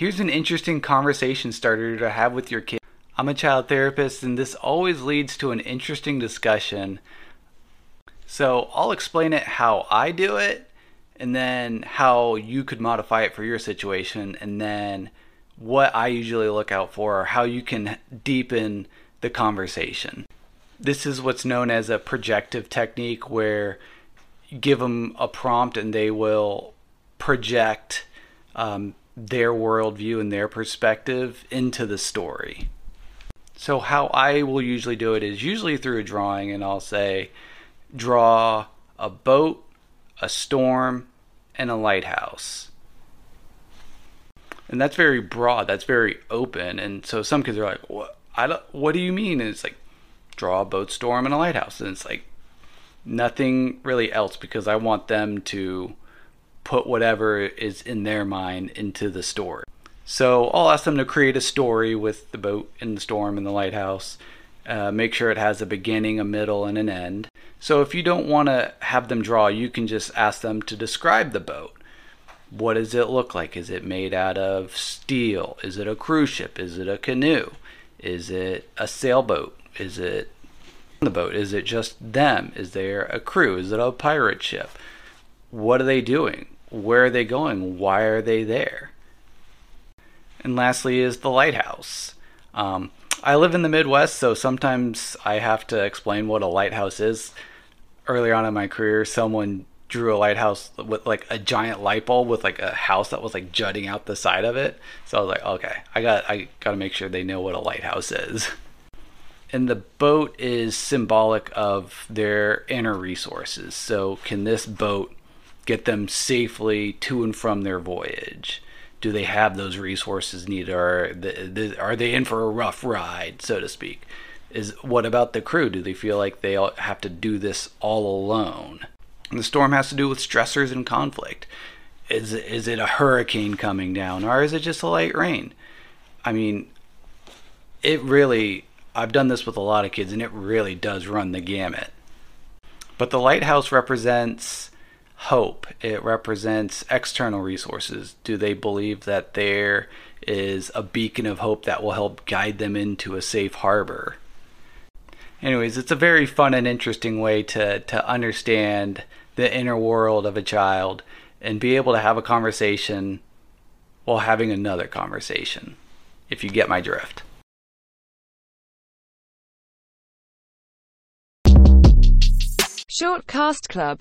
Here's an interesting conversation starter to have with your kid. I'm a child therapist, and this always leads to an interesting discussion. So I'll explain it how I do it, and then how you could modify it for your situation, and then what I usually look out for, or how you can deepen the conversation. This is what's known as a projective technique, where you give them a prompt and they will project um, their worldview and their perspective into the story. So, how I will usually do it is usually through a drawing, and I'll say, draw a boat, a storm, and a lighthouse. And that's very broad, that's very open. And so some kids are like, what? I don't, what do you mean? And it's like, draw a boat, storm, and a lighthouse. And it's like, nothing really else because I want them to put whatever is in their mind into the story. So I'll ask them to create a story with the boat and the storm and the lighthouse. Uh, make sure it has a beginning, a middle, and an end. So if you don't want to have them draw, you can just ask them to describe the boat. What does it look like? Is it made out of steel? Is it a cruise ship? Is it a canoe? Is it a sailboat? Is it the boat? Is it just them? Is there a crew? Is it a pirate ship? What are they doing? Where are they going? Why are they there? And lastly, is the lighthouse. Um, I live in the Midwest, so sometimes I have to explain what a lighthouse is. Earlier on in my career, someone drew a lighthouse with like a giant light bulb with like a house that was like jutting out the side of it. So I was like, okay, I got I got to make sure they know what a lighthouse is. And the boat is symbolic of their inner resources. So can this boat get them safely to and from their voyage? Do they have those resources needed? Or are they in for a rough ride, so to speak? Is what about the crew? Do they feel like they have to do this all alone? And the storm has to do with stressors and conflict. Is is it a hurricane coming down, or is it just a light rain? I mean, it really. I've done this with a lot of kids, and it really does run the gamut. But the lighthouse represents hope. It represents external resources. Do they believe that there is a beacon of hope that will help guide them into a safe harbor? Anyways, it's a very fun and interesting way to, to understand the inner world of a child and be able to have a conversation while having another conversation, if you get my drift. Short Cast Club